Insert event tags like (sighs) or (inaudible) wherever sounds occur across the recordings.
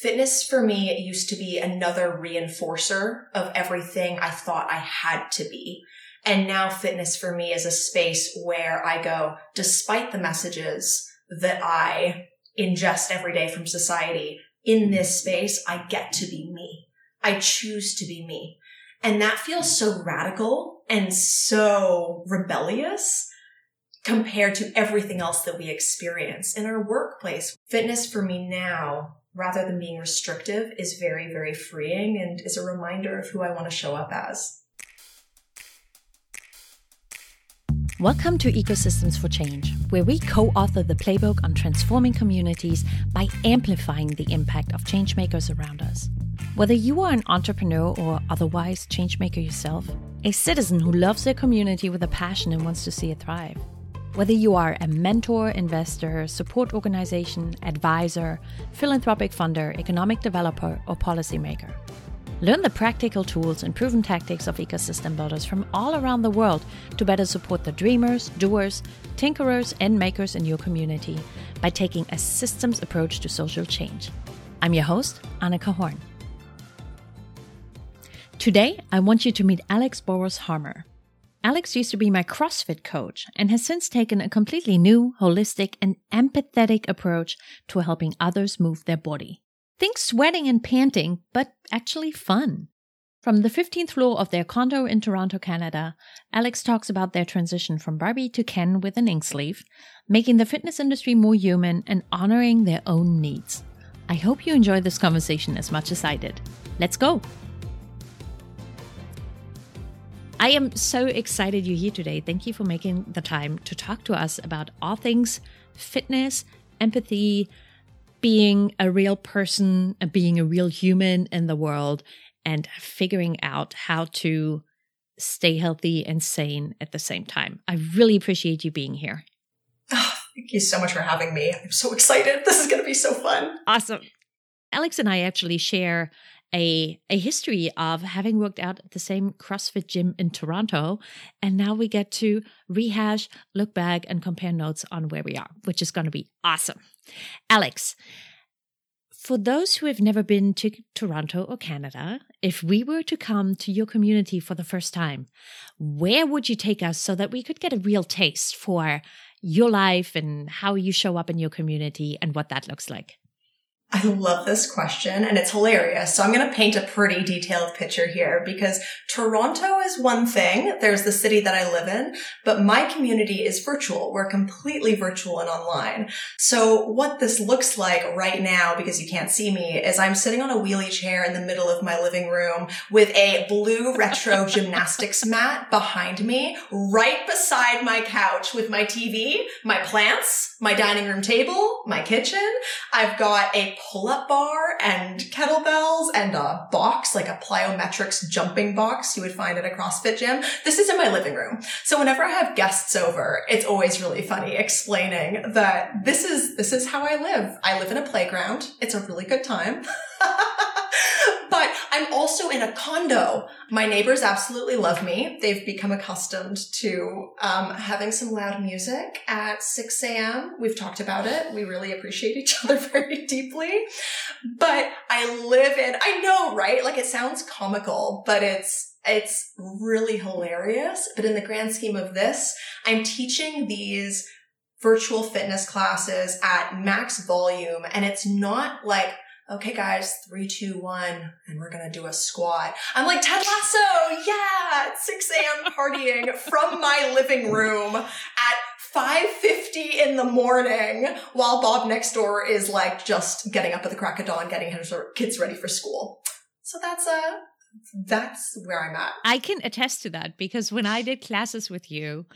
Fitness for me used to be another reinforcer of everything I thought I had to be. And now fitness for me is a space where I go, despite the messages that I ingest every day from society, in this space, I get to be me. I choose to be me. And that feels so radical and so rebellious compared to everything else that we experience in our workplace. Fitness for me now, rather than being restrictive, is very, very freeing and is a reminder of who I want to show up as. Welcome to Ecosystems for Change, where we co author the playbook on transforming communities by amplifying the impact of changemakers around us. Whether you are an entrepreneur or otherwise changemaker yourself, a citizen who loves their community with a passion and wants to see it thrive, whether you are a mentor, investor, support organization, advisor, philanthropic funder, economic developer, or policymaker, Learn the practical tools and proven tactics of ecosystem builders from all around the world to better support the dreamers, doers, tinkerers, and makers in your community by taking a systems approach to social change. I'm your host, Anika Horn. Today, I want you to meet Alex Boross-Harmer. Alex used to be my CrossFit coach and has since taken a completely new, holistic, and empathetic approach to helping others move their body. Think sweating and panting, but actually fun. From the 15th floor of their condo in Toronto, Canada, Alex talks about their transition from Barbie to Ken with an ink sleeve, making the fitness industry more human and honoring their own needs. I hope you enjoy this conversation as much as I did. Let's go! I am so excited you're here today. Thank you for making the time to talk to us about all things fitness, empathy, being a real person, uh, being a real human in the world, and figuring out how to stay healthy and sane at the same time. I really appreciate you being here. Oh, thank you so much for having me. I'm so excited. (laughs) This is going to be so fun. Awesome. Alex and I actually share a a history of having worked out at the same CrossFit gym in Toronto and now we get to rehash, look back and compare notes on where we are, which is going to be awesome. Alex, for those who have never been to Toronto or Canada, if we were to come to your community for the first time, where would you take us so that we could get a real taste for your life and how you show up in your community and what that looks like? I love this question and it's hilarious. So I'm going to paint a pretty detailed picture here because Toronto is one thing. There's the city that I live in, but my community is virtual. We're completely virtual and online. So what this looks like right now, because you can't see me, is I'm sitting on a wheelie chair in the middle of my living room with a blue retro (laughs) gymnastics mat behind me, right beside my couch with my TV, my plants, my dining room table, my kitchen. I've got a pull-up bar and kettlebells and a box, like a plyometrics jumping box you would find at a CrossFit gym. This is in my living room. So whenever I have guests over, it's always really funny explaining that this is, this is how I live. I live in a playground. It's a really good time. (laughs) but I'm also in a condo. My neighbors absolutely love me. They've become accustomed to um, having some loud music at 6 a.m. We've talked about it. We really appreciate each other (laughs) very deeply. But I live in, I know, right? Like it sounds comical, but it's, it's really hilarious. But in the grand scheme of this, I'm teaching these virtual fitness classes at max volume and it's not like okay guys, three, two, one, and we're gonna do a squat. I'm like, Ted Lasso, yeah, 6 a.m. partying from my living room at 5.50 in the morning while Bob next door is like just getting up at the crack of dawn, getting his kids ready for school. So that's a, uh, that's where I'm at. I can attest to that because when I did classes with you,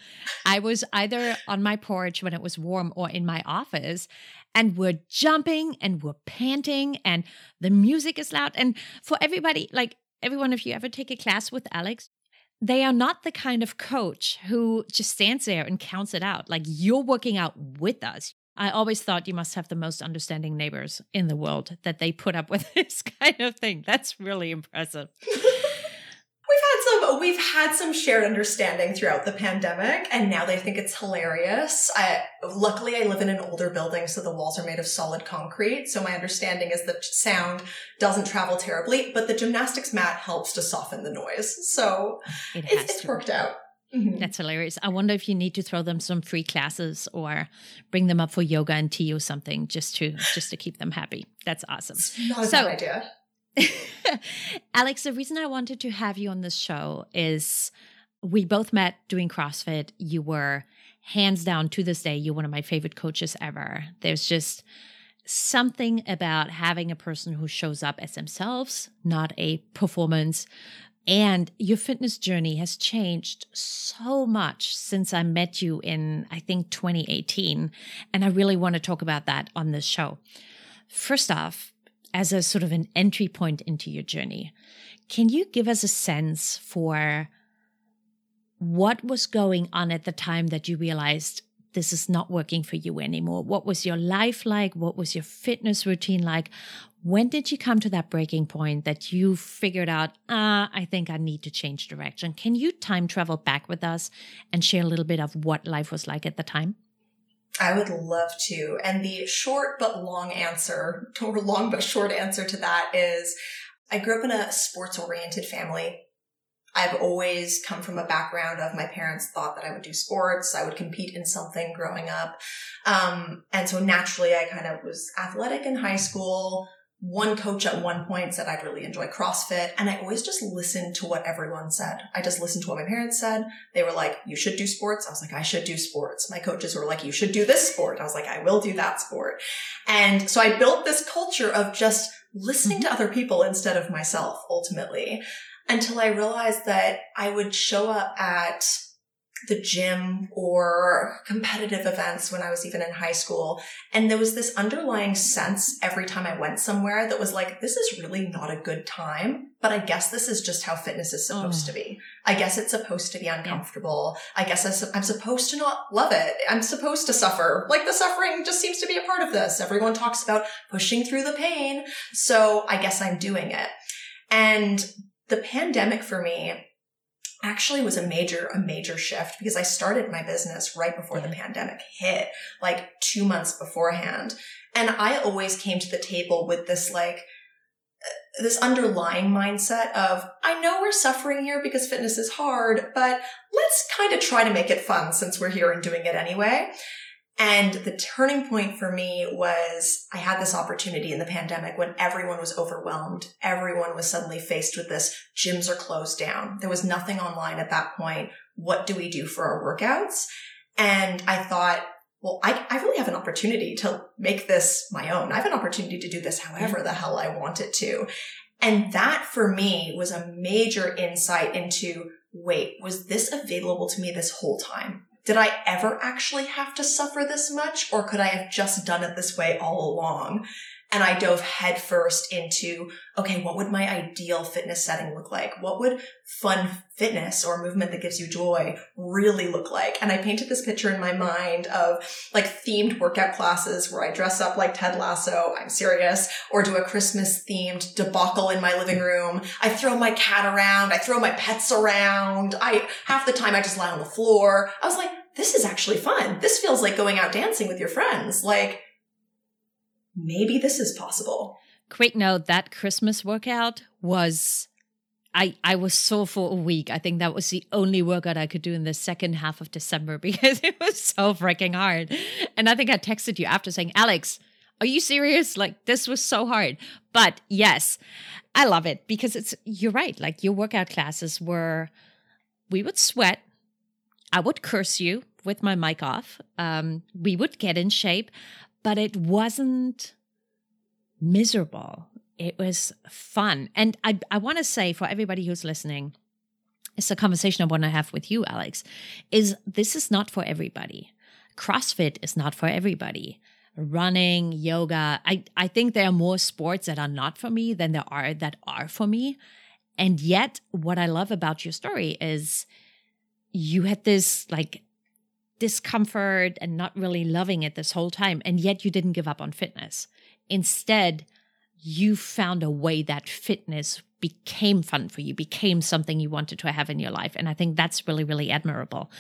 I was either on my porch when it was warm or in my office and we're jumping and we're panting and the music is loud. And for everybody, like everyone, if you ever take a class with Alex, they are not the kind of coach who just stands there and counts it out. Like you're working out with us. I always thought you must have the most understanding neighbors in the world that they put up with (laughs) this kind of thing. That's really impressive. (laughs) We've had some Um, we've had some shared understanding throughout the pandemic, and now they think it's hilarious. I, luckily, I live in an older building, so the walls are made of solid concrete. So my understanding is that sound doesn't travel terribly, but the gymnastics mat helps to soften the noise. So it it's, it's worked out. Mm-hmm. That's hilarious. I wonder if you need to throw them some free classes or bring them up for yoga and tea or something just to just to keep them happy. That's awesome. It's not a so, bad idea. (laughs) Alex, the reason I wanted to have you on this show is we both met doing CrossFit. You were hands down to this day, you're one of my favorite coaches ever. There's just something about having a person who shows up as themselves, not a performance. And your fitness journey has changed so much since I met you in, I think, 2018. And I really want to talk about that on this show. First off, as a sort of an entry point into your journey. Can you give us a sense for what was going on at the time that you realized this is not working for you anymore? What was your life like? What was your fitness routine like? When did you come to that breaking point that you figured out, ah, I think I need to change direction? Can you time travel back with us and share a little bit of what life was like at the time? I would love to. And the short but long answer, or long but short answer to that is I grew up in a sports oriented family. I've always come from a background of my parents thought that I would do sports. I would compete in something growing up. Um, and so naturally I kind of was athletic in high school, one coach at one point said I'd really enjoy CrossFit. And I always just listened to what everyone said. I just listened to what my parents said. They were like, you should do sports. I was like, I should do sports. My coaches were like, you should do this sport. I was like, I will do that sport. And so I built this culture of just listening to mm-hmm. other people instead of myself ultimately until I realized that I would show up at the gym or competitive events when I was even in high school. And there was this underlying sense every time I went somewhere that was like, this is really not a good time, but I guess this is just how fitness is supposed oh. to be. I guess it's supposed to be uncomfortable. I guess I'm supposed to not love it. I'm supposed to suffer. Like the suffering just seems to be a part of this. Everyone talks about pushing through the pain. So I guess I'm doing it. And the pandemic for me actually was a major, a major shift because I started my business right before the pandemic hit, like two months beforehand. And I always came to the table with this like, uh, this underlying mindset of, I know we're suffering here because fitness is hard, but let's kind of try to make it fun since we're here and doing it anyway. And the turning point for me was I had this opportunity in the pandemic when everyone was overwhelmed. Everyone was suddenly faced with this. Gyms are closed down. There was nothing online at that point. What do we do for our workouts? And I thought, well, I, I really have an opportunity to make this my own. I have an opportunity to do this however the hell I want it to. And that for me was a major insight into, wait, was this available to me this whole time? Did I ever actually have to suffer this much or could I have just done it this way all along? And I dove headfirst into, okay, what would my ideal fitness setting look like? What would fun fitness or movement that gives you joy really look like? And I painted this picture in my mind of like themed workout classes where I dress up like Ted Lasso. I'm serious. Or do a Christmas themed debacle in my living room. I throw my cat around. I throw my pets around. I, half the time I just lie on the floor. I was like, this is actually fun. This feels like going out dancing with your friends. Like, maybe this is possible. Quick note that Christmas workout was I, I was sore for a week. I think that was the only workout I could do in the second half of December (laughs) because it was so freaking hard. And I think I texted you after saying, Alex, are you serious? Like this was so hard. But yes, I love it because it's you're right. Like your workout classes were we would sweat. I would curse you with my mic off. Um, we would get in shape, but it wasn't miserable. It was fun. And I, I want to say for everybody who's listening, it's a conversation I want to have with you, Alex, is this is not for everybody. CrossFit is not for everybody. Running, yoga, I, I think there are more sports that are not for me than there are that are for me. And yet, what I love about your story is you had this like discomfort and not really loving it this whole time. And yet you didn't give up on fitness. Instead, you found a way that fitness became fun for you, became something you wanted to have in your life. And I think that's really, really admirable.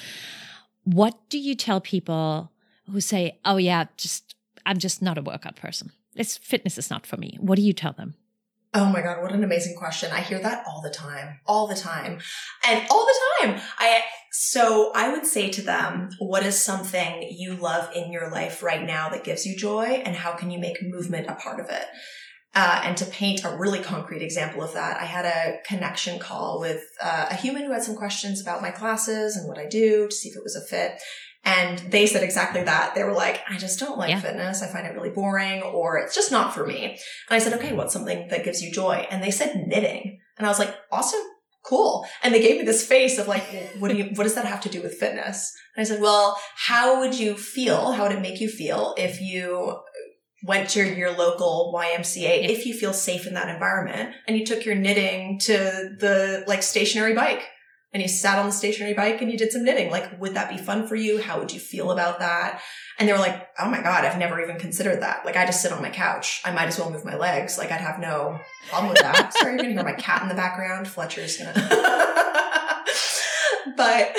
What do you tell people who say, oh, yeah, just, I'm just not a workout person? This fitness is not for me. What do you tell them? Oh my God, what an amazing question. I hear that all the time, all the time, and all the time. I, so I would say to them, what is something you love in your life right now that gives you joy and how can you make movement a part of it? Uh, and to paint a really concrete example of that, I had a connection call with uh, a human who had some questions about my classes and what I do to see if it was a fit. And they said exactly that. They were like, I just don't like yeah. fitness. I find it really boring or it's just not for me. And I said, okay, what's something that gives you joy? And they said knitting. And I was like, awesome. Cool. And they gave me this face of like, what do you, what does that have to do with fitness? And I said, well, how would you feel? How would it make you feel if you went to your local YMCA if you feel safe in that environment and you took your knitting to the like stationary bike and you sat on the stationary bike and you did some knitting. Like, would that be fun for you? How would you feel about that? And they were like, Oh my God, I've never even considered that. Like, I just sit on my couch. I might as well move my legs. Like, I'd have no problem with that. (laughs) Sorry, you're going to hear my cat in the background. Fletcher's going (laughs) to. but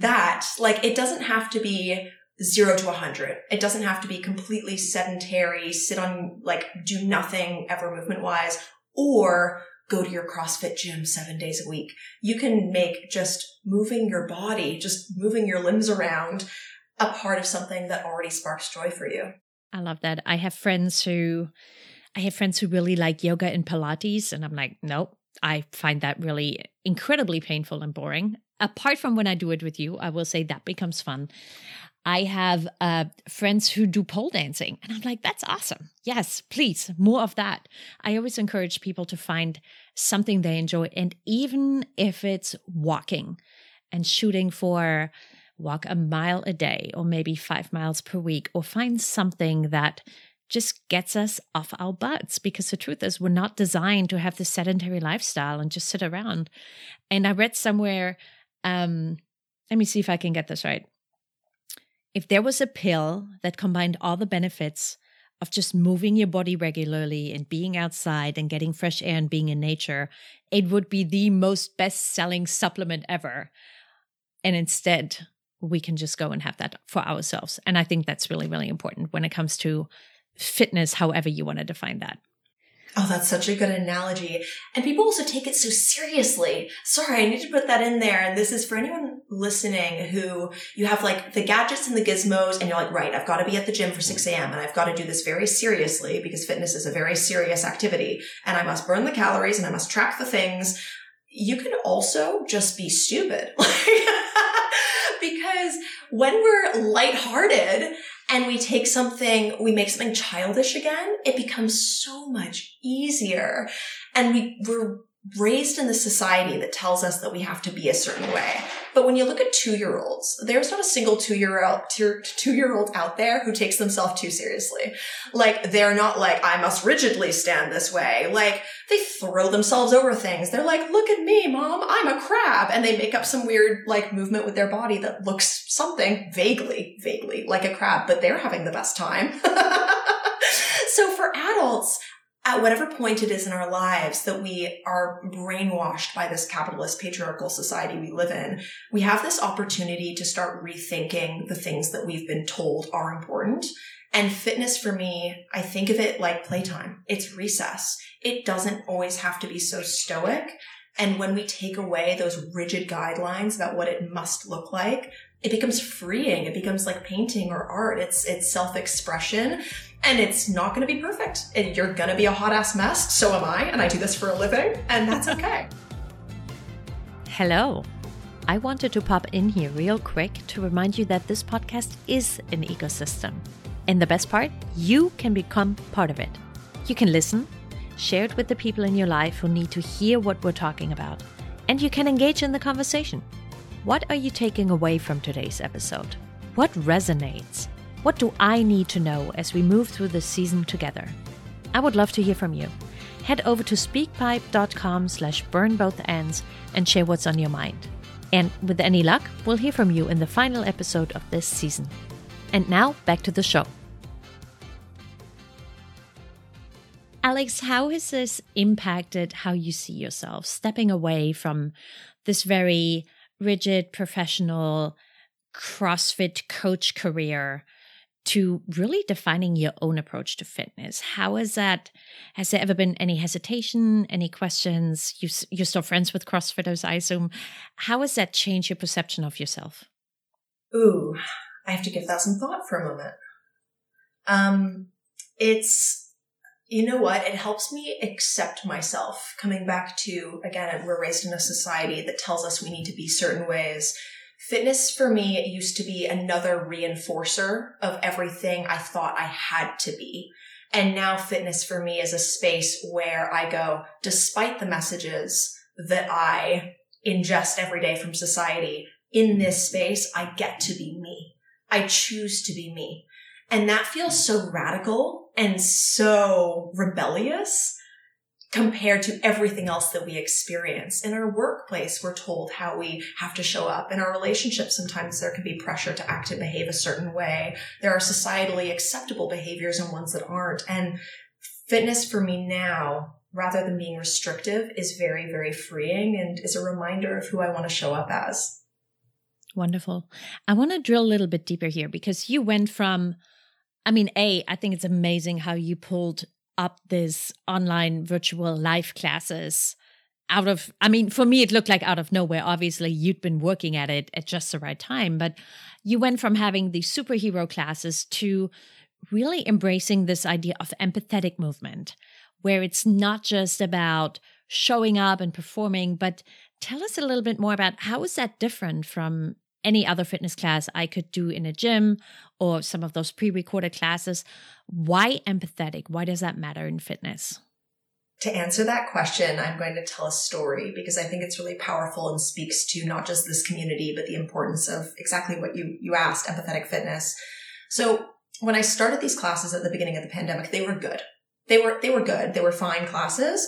that, like, it doesn't have to be zero to a hundred. It doesn't have to be completely sedentary, sit on, like, do nothing ever movement wise, or go to your CrossFit gym seven days a week. You can make just moving your body, just moving your limbs around a part of something that already sparks joy for you. I love that. I have friends who, I have friends who really like yoga and Pilates, and I'm like, nope. I find that really incredibly painful and boring. Apart from when I do it with you, I will say that becomes fun. I have uh, friends who do pole dancing, and I'm like, that's awesome. Yes, please, more of that. I always encourage people to find something they enjoy, and even if it's walking and shooting for walk a mile a day or maybe five miles per week, or find something that just gets us off our butts because the truth is we're not designed to have this sedentary lifestyle and just sit around. And I read somewhere, um, let me see if I can get this right if there was a pill that combined all the benefits of just moving your body regularly and being outside and getting fresh air and being in nature, it would be the most best selling supplement ever. And instead, we can just go and have that for ourselves. And I think that's really, really important when it comes to fitness, however you want to define that. Oh, that's such a good analogy. And people also take it so seriously. Sorry, I need to put that in there. And this is for anyone listening who you have like the gadgets and the gizmos and you're like, right, I've got to be at the gym for 6 a.m. and I've got to do this very seriously because fitness is a very serious activity and I must burn the calories and I must track the things. You can also just be stupid. (laughs) because when we're lighthearted and we take something, we make something childish again, it becomes so much easier. And we, we're raised in the society that tells us that we have to be a certain way. But when you look at two year olds, there's not a single two year old, two year old out there who takes themselves too seriously. Like they're not like, I must rigidly stand this way. Like they throw themselves over things. They're like, look at me, mom, I'm a crab. And they make up some weird like movement with their body that looks something vaguely, vaguely like a crab, but they're having the best time. (laughs) so for adults, at whatever point it is in our lives that we are brainwashed by this capitalist patriarchal society we live in, we have this opportunity to start rethinking the things that we've been told are important. And fitness for me, I think of it like playtime. It's recess. It doesn't always have to be so stoic. And when we take away those rigid guidelines about what it must look like, it becomes freeing. It becomes like painting or art. It's, it's self-expression and it's not going to be perfect. And you're going to be a hot ass mess. So am I. And I do this for a living and that's okay. (laughs) Hello. I wanted to pop in here real quick to remind you that this podcast is an ecosystem. And the best part, you can become part of it. You can listen, share it with the people in your life who need to hear what we're talking about, and you can engage in the conversation. What are you taking away from today's episode? What resonates? What do I need to know as we move through this season together? I would love to hear from you. Head over to speakpipe.com slash burn both ends and share what's on your mind. And with any luck, we'll hear from you in the final episode of this season. And now back to the show. Alex, how has this impacted how you see yourself stepping away from this very rigid professional CrossFit coach career to really defining your own approach to fitness? How is that? Has there ever been any hesitation, any questions? You, you're still friends with CrossFitters, I assume. How has that changed your perception of yourself? Ooh, I have to give that some thought for a moment. Um, it's you know what? It helps me accept myself. Coming back to, again, we're raised in a society that tells us we need to be certain ways. Fitness for me used to be another reinforcer of everything I thought I had to be. And now fitness for me is a space where I go, despite the messages that I ingest every day from society, in this space, I get to be me. I choose to be me. And that feels so radical and so rebellious compared to everything else that we experience. In our workplace, we're told how we have to show up. In our relationships, sometimes there can be pressure to act and behave a certain way. There are societally acceptable behaviors and ones that aren't. And fitness for me now, rather than being restrictive, is very, very freeing and is a reminder of who I want to show up as. Wonderful. I want to drill a little bit deeper here because you went from I mean, A, I think it's amazing how you pulled up this online virtual live classes out of i mean for me it looked like out of nowhere. Obviously you'd been working at it at just the right time but you went from having these superhero classes to really embracing this idea of empathetic movement where it's not just about showing up and performing but tell us a little bit more about how is that different from any other fitness class I could do in a gym or some of those pre recorded classes. Why empathetic? Why does that matter in fitness? To answer that question, I'm going to tell a story because I think it's really powerful and speaks to not just this community, but the importance of exactly what you, you asked, empathetic fitness. So when I started these classes at the beginning of the pandemic, they were good. They were, they were good. They were fine classes,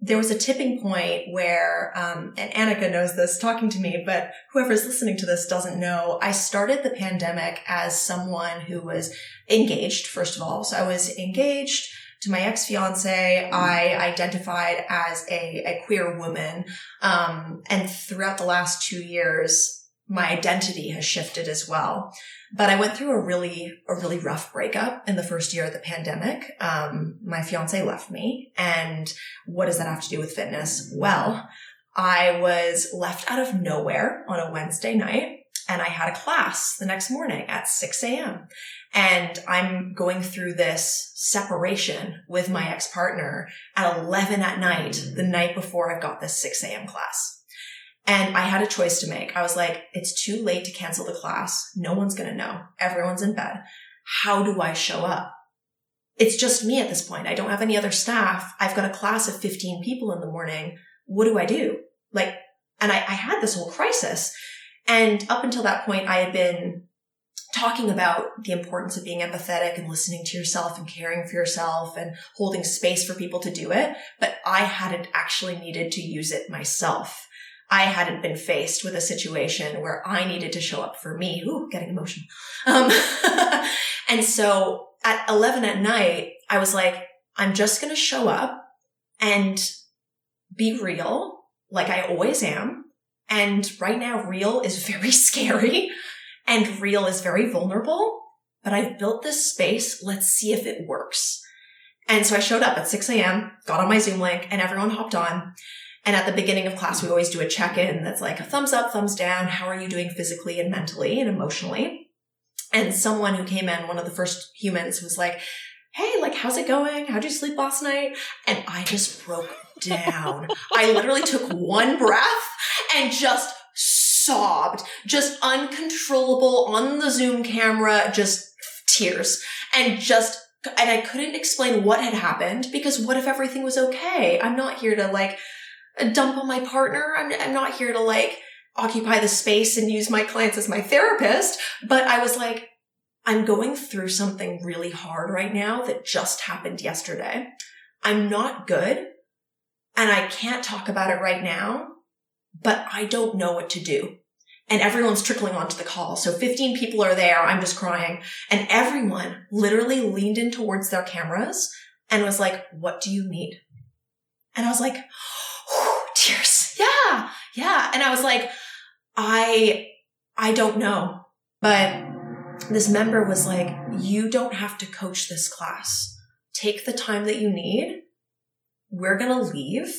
there was a tipping point where, um, and Anika knows this talking to me, but whoever's listening to this doesn't know. I started the pandemic as someone who was engaged, first of all. So I was engaged to my ex fiance. I identified as a, a queer woman. Um, and throughout the last two years, my identity has shifted as well. But I went through a really, a really rough breakup in the first year of the pandemic. Um, my fiance left me. And what does that have to do with fitness? Well, I was left out of nowhere on a Wednesday night and I had a class the next morning at 6 a.m. And I'm going through this separation with my ex-partner at 11 at night, the night before I've got this 6 a.m. class. And I had a choice to make. I was like, it's too late to cancel the class. No one's going to know. Everyone's in bed. How do I show up? It's just me at this point. I don't have any other staff. I've got a class of 15 people in the morning. What do I do? Like, and I, I had this whole crisis. And up until that point, I had been talking about the importance of being empathetic and listening to yourself and caring for yourself and holding space for people to do it. But I hadn't actually needed to use it myself. I hadn't been faced with a situation where I needed to show up for me. Ooh, getting emotional. Um, (laughs) and so at 11 at night, I was like, I'm just going to show up and be real like I always am. And right now, real is (laughs) very scary and real is very vulnerable, but I've built this space. Let's see if it works. And so I showed up at 6 a.m., got on my Zoom link and everyone hopped on. And at the beginning of class, we always do a check in that's like a thumbs up, thumbs down. How are you doing physically and mentally and emotionally? And someone who came in, one of the first humans was like, Hey, like, how's it going? How'd you sleep last night? And I just broke down. I literally took one breath and just sobbed, just uncontrollable on the Zoom camera, just tears and just and I couldn't explain what had happened because what if everything was okay? I'm not here to like dump on my partner. I'm, I'm not here to like occupy the space and use my clients as my therapist. But I was like, I'm going through something really hard right now that just happened yesterday. I'm not good and I can't talk about it right now, but I don't know what to do. And everyone's trickling onto the call. So 15 people are there. I'm just crying and everyone literally leaned in towards their cameras and was like, what do you need? And I was like, tears. (laughs) Yeah. Yeah. And I was like, I, I don't know, but this member was like, you don't have to coach this class. Take the time that you need. We're going to leave.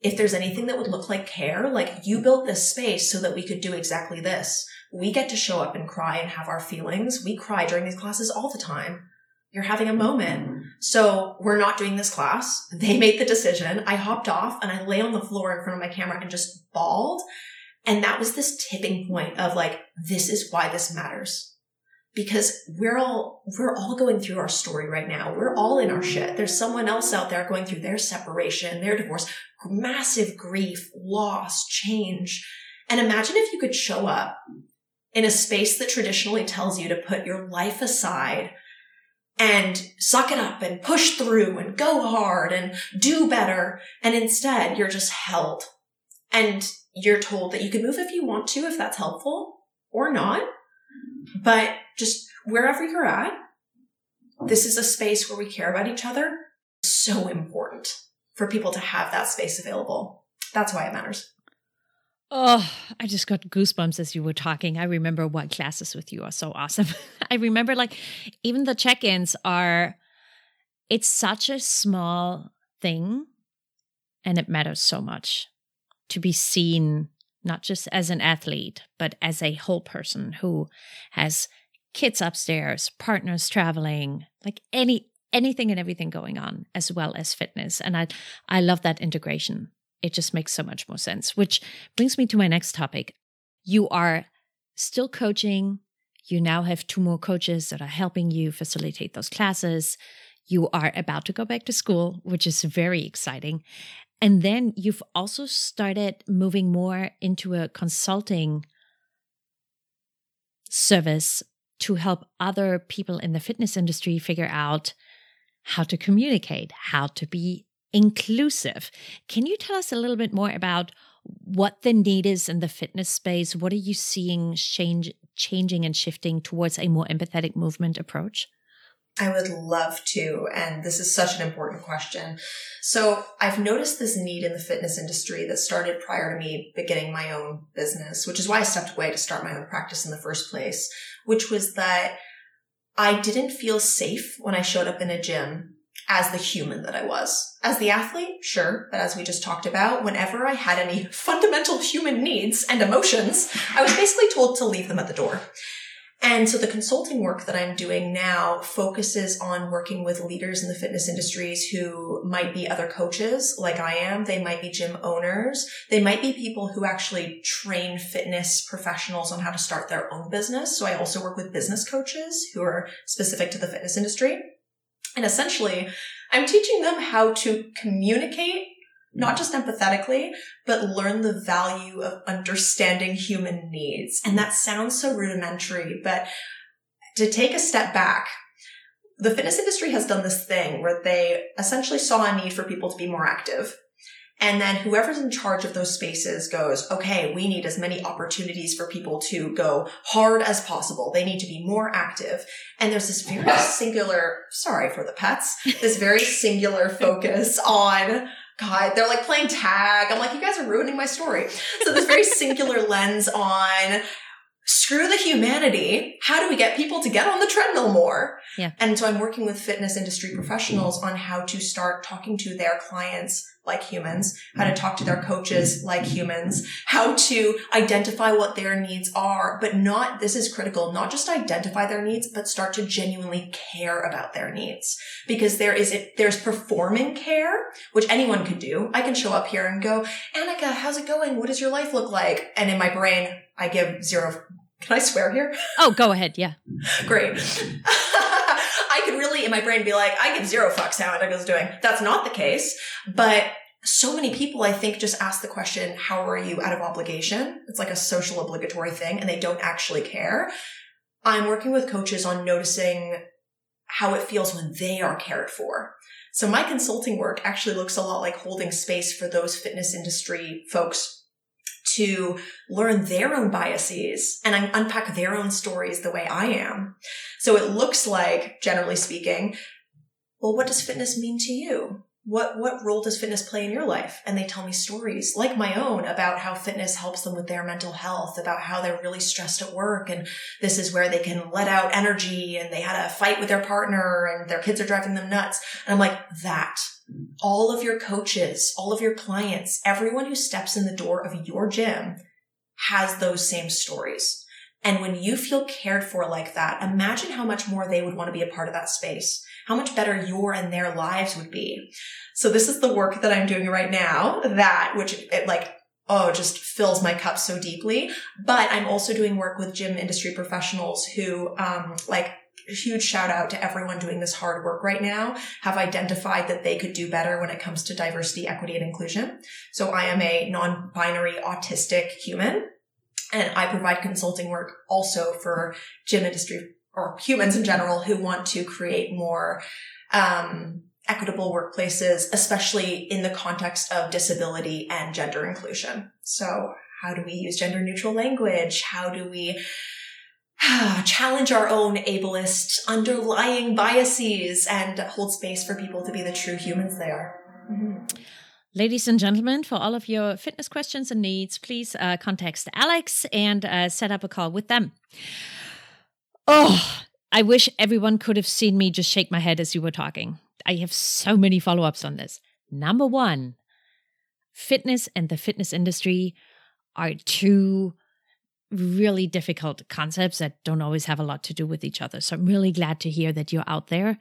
If there's anything that would look like care, like you built this space so that we could do exactly this. We get to show up and cry and have our feelings. We cry during these classes all the time. You're having a moment. Mm-hmm. So we're not doing this class. They made the decision. I hopped off and I lay on the floor in front of my camera and just bawled. And that was this tipping point of like, this is why this matters because we're all we're all going through our story right now. We're all in our shit. There's someone else out there going through their separation, their divorce, massive grief, loss, change. And imagine if you could show up in a space that traditionally tells you to put your life aside and suck it up and push through and go hard and do better. And instead you're just held and you're told that you can move if you want to, if that's helpful or not but just wherever you're at, this is a space where we care about each other. So important for people to have that space available. That's why it matters. Oh, I just got goosebumps as you were talking. I remember what classes with you are so awesome. (laughs) I remember like even the check-ins are it's such a small thing and it matters so much to be seen not just as an athlete, but as a whole person who has kids upstairs, partners traveling, like any anything and everything going on as well as fitness. And I I love that integration. It just makes so much more sense, which brings me to my next topic. You are still coaching. You now have two more coaches that are helping you facilitate those classes. You are about to go back to school, which is very exciting. And then you've also started moving more into a consulting service to help other people in the fitness industry figure out how to communicate, how to be inclusive. Can you tell us a little bit more about what the need is in the fitness space? What are you seeing change, changing and shifting towards a more empathetic movement approach? I would love to. And this is such an important question. So I've noticed this need in the fitness industry that started prior to me beginning my own business, which is why I stepped away to start my own practice in the first place, which was that I didn't feel safe when I showed up in a gym as the human that I was. As the athlete, sure, but as we just talked about, whenever I had any (laughs) fundamental human needs and emotions, I was basically told to leave them at the door. And so the consulting work that I'm doing now focuses on working with leaders in the fitness industries who might be other coaches like I am. They might be gym owners. They might be people who actually train fitness professionals on how to start their own business. So I also work with business coaches who are specific to the fitness industry. And essentially, I'm teaching them how to communicate not mm. just empathetically, but learn the value of understanding human needs. And that sounds so rudimentary, but to take a step back, the fitness industry has done this thing where they essentially saw a need for people to be more active. And then whoever's in charge of those spaces goes, okay, we need as many opportunities for people to go hard as possible. They need to be more active. And there's this very (laughs) singular, sorry for the pets, this very singular focus (laughs) on God, they're like playing tag. I'm like, you guys are ruining my story. So this very singular (laughs) lens on screw the humanity. How do we get people to get on the treadmill more? Yeah. And so I'm working with fitness industry professionals on how to start talking to their clients like humans, how to mm-hmm. talk to their coaches like humans, how to identify what their needs are, but not, this is critical, not just identify their needs, but start to genuinely care about their needs. Because there is, there's performing care, which anyone could do. I can show up here and go, Anika, how's it going? What does your life look like? And in my brain, I give zero. Can I swear here? Oh, go ahead. Yeah. Great. (laughs) Could really in my brain be like, I give zero fucks how Anika's doing. That's not the case. But so many people, I think, just ask the question, how are you out of obligation? It's like a social obligatory thing and they don't actually care. I'm working with coaches on noticing how it feels when they are cared for. So my consulting work actually looks a lot like holding space for those fitness industry folks to learn their own biases and unpack their own stories the way I am. So it looks like, generally speaking, well, what does fitness mean to you? What what role does fitness play in your life? And they tell me stories like my own about how fitness helps them with their mental health about how they're really stressed at work and this is where they can let out energy and they had a fight with their partner and their kids are driving them nuts. And i'm like that all of your coaches all of your clients everyone who steps in the door of your gym has those same stories. And when you feel cared for like that imagine how much more they would want to be a part of that space how much better your and their lives would be. So this is the work that I'm doing right now that, which it like, oh, just fills my cup so deeply. But I'm also doing work with gym industry professionals who, um, like, huge shout out to everyone doing this hard work right now have identified that they could do better when it comes to diversity, equity, and inclusion. So I am a non-binary autistic human and I provide consulting work also for gym industry or humans in general who want to create more um, equitable workplaces, especially in the context of disability and gender inclusion. So how do we use gender neutral language? How do we (sighs) challenge our own ableist underlying biases and hold space for people to be the true humans they are? Mm-hmm. Ladies and gentlemen, for all of your fitness questions and needs, please uh, contact Alex and uh, set up a call with them. Oh, I wish everyone could have seen me just shake my head as you were talking. I have so many follow ups on this. Number one, fitness and the fitness industry are two really difficult concepts that don't always have a lot to do with each other. So I'm really glad to hear that you're out there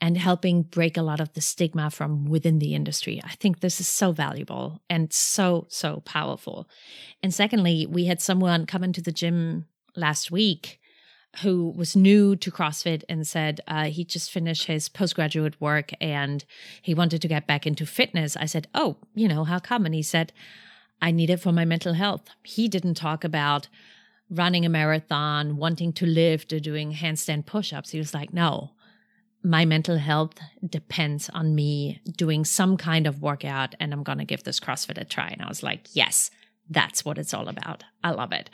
and helping break a lot of the stigma from within the industry. I think this is so valuable and so, so powerful. And secondly, we had someone come into the gym last week who was new to CrossFit and said uh, he just finished his postgraduate work and he wanted to get back into fitness. I said, Oh, you know, how come? And he said, I need it for my mental health. He didn't talk about running a marathon, wanting to lift, or doing handstand push ups. He was like, No, my mental health depends on me doing some kind of workout and I'm going to give this CrossFit a try. And I was like, Yes, that's what it's all about. I love it.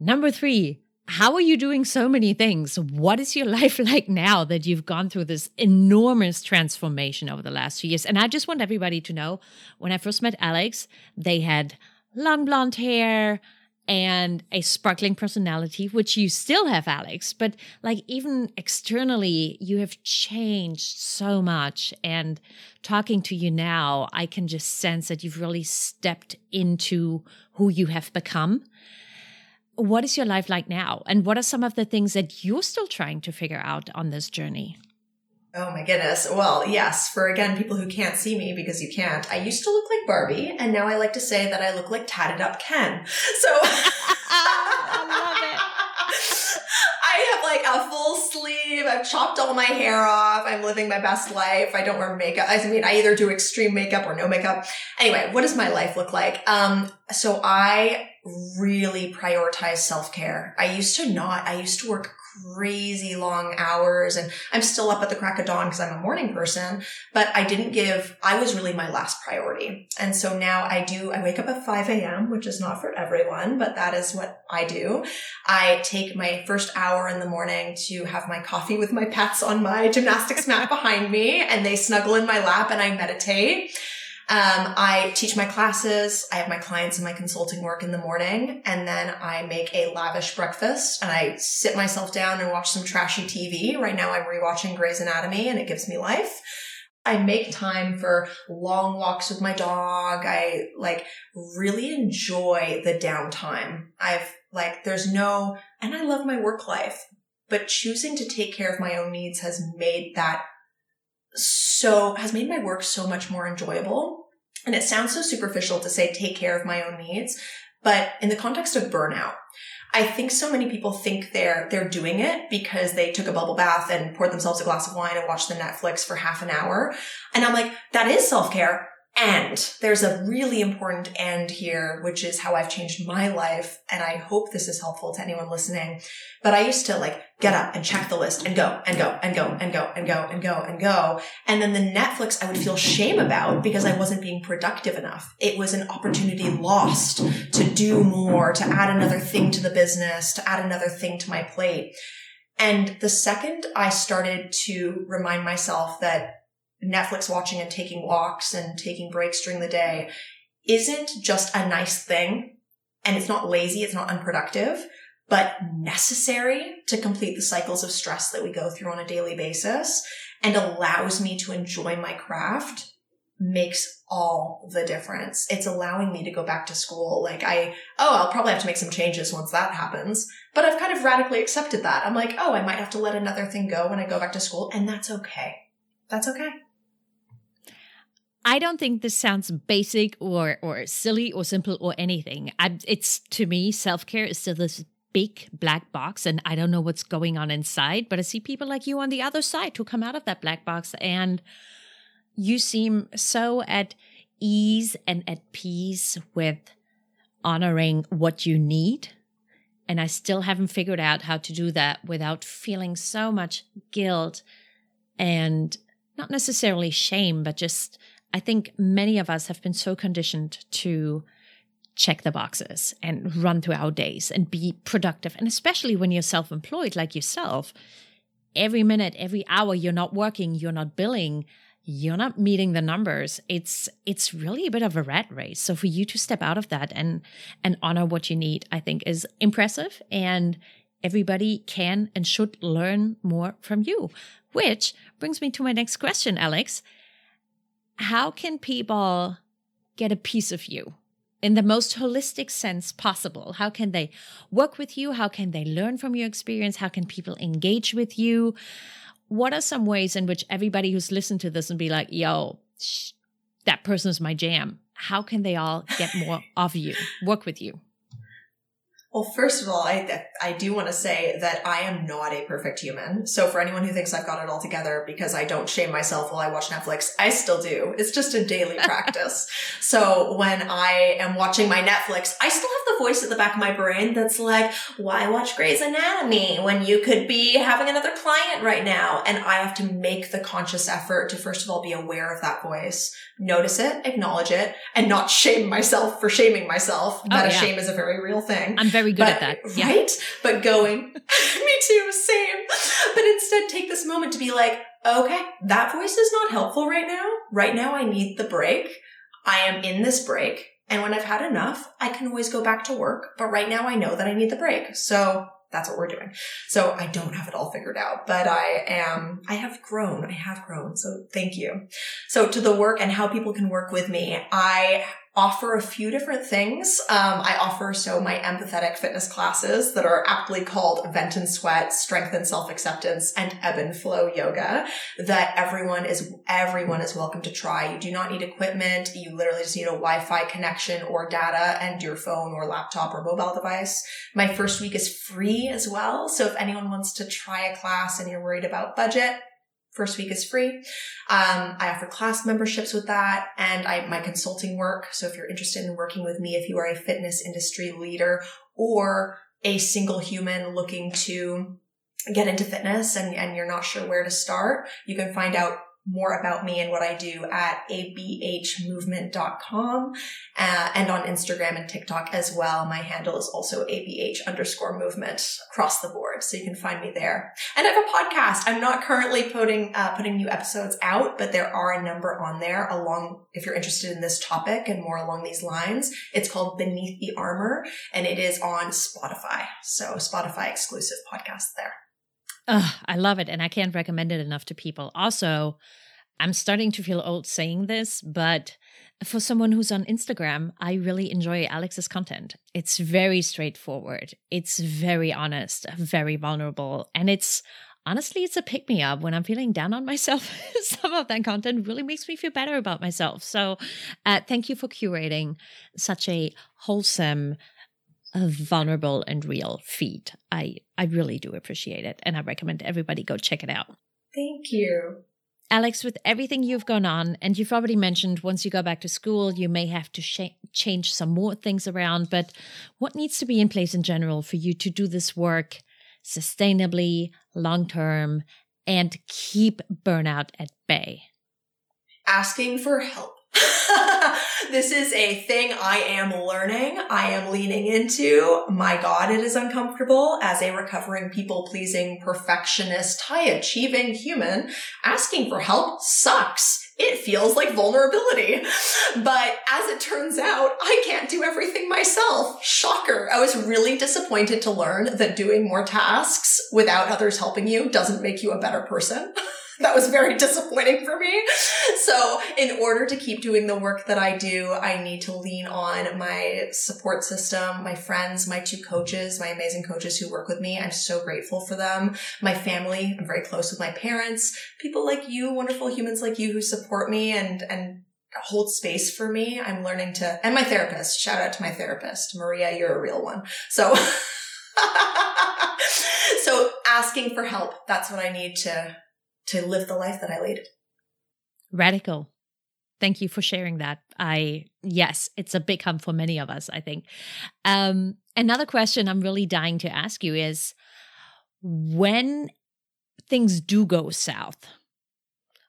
Number three, how are you doing so many things? What is your (laughs) life like now that you've gone through this enormous transformation over the last few years? And I just want everybody to know when I first met Alex, they had long blonde hair and a sparkling personality, which you still have, Alex. But like even externally, you have changed so much. And talking to you now, I can just sense that you've really stepped into who you have become what is your life like now? And what are some of the things that you're still trying to figure out on this journey? Oh my goodness. Well, yes, for again, people who can't see me because you can't, I used to look like Barbie, and now I like to say that I look like tatted up Ken. (laughs) So (laughs) I love it. (laughs) I have like a full sleeve. I've chopped all my hair off. I'm living my best life. I don't wear makeup. I mean, I either do extreme makeup or no makeup. Anyway, what does my life look like? Um, so I really prioritize self-care. I used to not. I used to work crazy long hours and I'm still up at the crack of dawn because I'm a morning person, but I didn't give, I was really my last priority. And so now I do, I wake up at 5 a.m., which is not for everyone, but that is what I do. I take my first hour in the morning to have my coffee with my pets on my gymnastics mat behind me and they snuggle in my lap and I meditate. Um, I teach my classes. I have my clients and my consulting work in the morning. And then I make a lavish breakfast and I sit myself down and watch some trashy TV. Right now I'm rewatching Grey's Anatomy and it gives me life. I make time for long walks with my dog. I like really enjoy the downtime. I've like, there's no, and I love my work life, but choosing to take care of my own needs has made that so has made my work so much more enjoyable. And it sounds so superficial to say take care of my own needs, but in the context of burnout, I think so many people think they're they're doing it because they took a bubble bath and poured themselves a glass of wine and watched the Netflix for half an hour. And I'm like, that is self-care. And there's a really important end here, which is how I've changed my life. And I hope this is helpful to anyone listening. But I used to like get up and check the list and go and go and go and go and go and go and go. And then the Netflix I would feel shame about because I wasn't being productive enough. It was an opportunity lost to do more, to add another thing to the business, to add another thing to my plate. And the second I started to remind myself that Netflix watching and taking walks and taking breaks during the day isn't just a nice thing and it's not lazy, it's not unproductive, but necessary to complete the cycles of stress that we go through on a daily basis and allows me to enjoy my craft makes all the difference. It's allowing me to go back to school. Like I, oh, I'll probably have to make some changes once that happens, but I've kind of radically accepted that. I'm like, oh, I might have to let another thing go when I go back to school and that's okay. That's okay. I don't think this sounds basic or or silly or simple or anything. I, it's to me, self care is still this big black box, and I don't know what's going on inside. But I see people like you on the other side who come out of that black box, and you seem so at ease and at peace with honoring what you need. And I still haven't figured out how to do that without feeling so much guilt and not necessarily shame, but just I think many of us have been so conditioned to check the boxes and run through our days and be productive. And especially when you're self employed like yourself, every minute, every hour you're not working, you're not billing, you're not meeting the numbers. It's it's really a bit of a rat race. So for you to step out of that and and honor what you need i think is impressive. And everybody can and should learn more from you which brings me to my next question alex how can people get a piece of you in the most holistic sense possible? How can they work with you? How can they learn from your experience? How can people engage with you? What are some ways in which everybody who's listened to this and be like, yo, sh- that person is my jam? How can they all get more (laughs) of you, work with you? Well, first of all, I I do want to say that I am not a perfect human. So for anyone who thinks I've got it all together because I don't shame myself while I watch Netflix, I still do. It's just a daily (laughs) practice. So when I am watching my Netflix, I still have the voice at the back of my brain that's like, "Why watch Grey's Anatomy when you could be having another client right now?" And I have to make the conscious effort to first of all be aware of that voice, notice it, acknowledge it, and not shame myself for shaming myself. Oh, that yeah. shame is a very real thing. I'm very good but, at that. Yeah. Right? But going, (laughs) me too, same. But instead take this moment to be like, okay, that voice is not helpful right now. Right now I need the break. I am in this break. And when I've had enough, I can always go back to work. But right now I know that I need the break. So that's what we're doing. So I don't have it all figured out, but I am, I have grown. I have grown. So thank you. So to the work and how people can work with me, I offer a few different things. Um, I offer so my empathetic fitness classes that are aptly called Vent and Sweat, Strength and Self Acceptance, and Ebb and Flow Yoga that everyone is everyone is welcome to try. You do not need equipment. You literally just need a Wi-Fi connection or data and your phone or laptop or mobile device. My first week is free as well. So if anyone wants to try a class and you're worried about budget, First week is free. Um, I offer class memberships with that and I, my consulting work. So if you're interested in working with me, if you are a fitness industry leader or a single human looking to get into fitness and, and you're not sure where to start, you can find out more about me and what I do at abhmovement.com uh, and on Instagram and TikTok as well. My handle is also abh underscore movement across the board. So you can find me there. And I have a podcast. I'm not currently putting, uh, putting new episodes out, but there are a number on there along, if you're interested in this topic and more along these lines, it's called Beneath the Armor and it is on Spotify. So Spotify exclusive podcast there. Oh, I love it. And I can't recommend it enough to people. Also, I'm starting to feel old saying this, but for someone who's on Instagram, I really enjoy Alex's content. It's very straightforward, it's very honest, very vulnerable, and it's honestly, it's a pick me up when I'm feeling down on myself. (laughs) Some of that content really makes me feel better about myself. So, uh, thank you for curating such a wholesome, a vulnerable and real feed. I I really do appreciate it, and I recommend everybody go check it out. Thank you. Alex, with everything you've gone on, and you've already mentioned once you go back to school, you may have to sh- change some more things around, but what needs to be in place in general for you to do this work sustainably, long term, and keep burnout at bay? Asking for help. (laughs) this is a thing I am learning. I am leaning into. My God, it is uncomfortable as a recovering people pleasing perfectionist, high achieving human. Asking for help sucks it feels like vulnerability. But as it turns out, I can't do everything myself. Shocker. I was really disappointed to learn that doing more tasks without others helping you doesn't make you a better person. (laughs) (laughs) that was very disappointing for me. So in order to keep doing the work that I do, I need to lean on my support system, my friends, my two coaches, my amazing coaches who work with me. I'm so grateful for them. My family, I'm very close with my parents, people like you, wonderful humans like you who support me and, and hold space for me. I'm learning to, and my therapist, shout out to my therapist, Maria, you're a real one. So, (laughs) so asking for help, that's what I need to to live the life that I lead. Radical. Thank you for sharing that. I yes, it's a big hump for many of us, I think. Um, another question I'm really dying to ask you is when things do go south,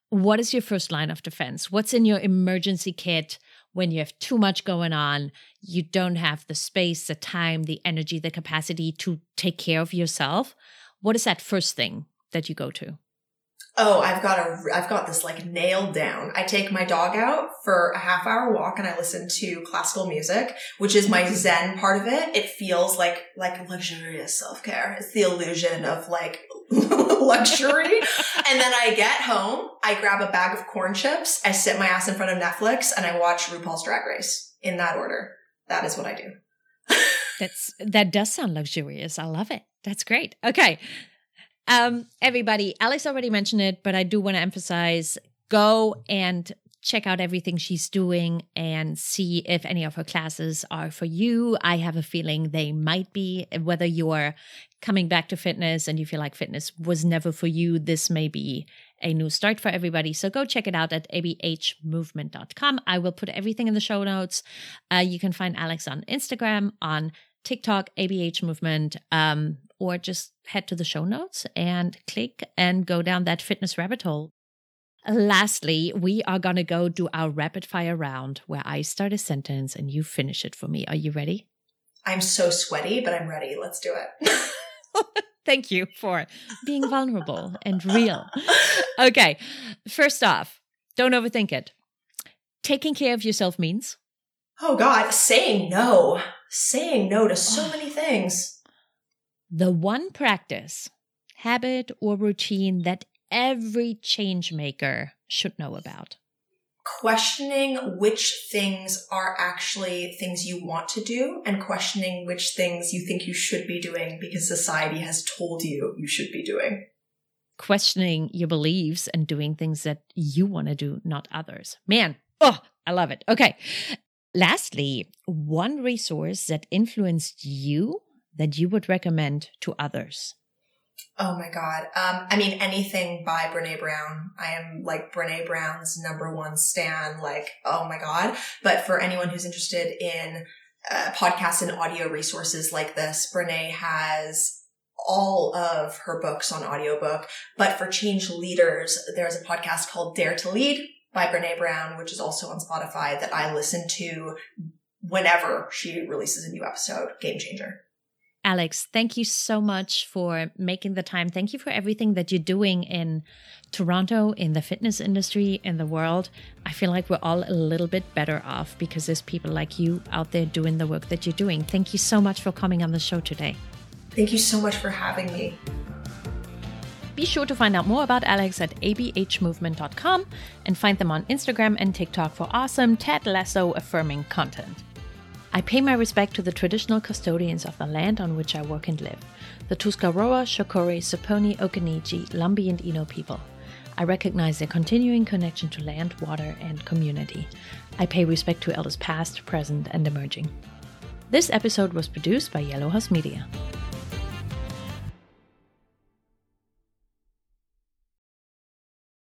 what is your first line of defense? What's in your emergency kit when you have too much going on? You don't have the space, the time, the energy, the capacity to take care of yourself. What is that first thing that you go to? Oh, I've got a, I've got this like nailed down. I take my dog out for a half hour walk and I listen to classical music, which is my Zen part of it. It feels like, like luxurious self care. It's the illusion of like (laughs) luxury. and then I get home, I grab a bag of corn chips, I sit my ass in front of Netflix and I watch RuPaul's Drag Race in that order. That is what I do. (laughs) That's, that does sound luxurious. I love it. That's great. Okay. Um, everybody, Alex already mentioned it, but I do want to emphasize go and check out everything she's doing and see if any of her classes are for you. I have a feeling they might be. Whether you're coming back to fitness and you feel like fitness was never for you, this may be a new start for everybody. So go check it out at abhmovement.com. I will put everything in the show notes. Uh, you can find Alex on Instagram, on TikTok, ABH Movement. Um, or just head to the show notes and click and go down that fitness rabbit hole. Lastly, we are going to go do our rapid fire round where I start a sentence and you finish it for me. Are you ready? I'm so sweaty, but I'm ready. Let's do it. (laughs) Thank you for being vulnerable and real. Okay, first off, don't overthink it. Taking care of yourself means? Oh, God, saying no. Saying no to so oh. many things the one practice, habit, or routine that every change maker should know about? Questioning which things are actually things you want to do and questioning which things you think you should be doing because society has told you you should be doing. Questioning your beliefs and doing things that you want to do, not others. Man, oh, I love it. Okay. Lastly, one resource that influenced you that you would recommend to others? Oh my God. Um, I mean, anything by Brene Brown. I am like Brene Brown's number one stan. Like, oh my God. But for anyone who's interested in uh, podcasts and audio resources like this, Brene has all of her books on audiobook. But for change leaders, there's a podcast called Dare to Lead by Brene Brown, which is also on Spotify that I listen to whenever she releases a new episode. Game changer. Alex, thank you so much for making the time. Thank you for everything that you're doing in Toronto, in the fitness industry, in the world. I feel like we're all a little bit better off because there's people like you out there doing the work that you're doing. Thank you so much for coming on the show today. Thank you so much for having me. Be sure to find out more about Alex at abhmovement.com and find them on Instagram and TikTok for awesome Ted Lasso affirming content. I pay my respect to the traditional custodians of the land on which I work and live, the Tuscarora, Shakori, Saponi, Occaneechi, Lumbee, and Eno people. I recognize their continuing connection to land, water, and community. I pay respect to elders past, present, and emerging. This episode was produced by Yellow House Media.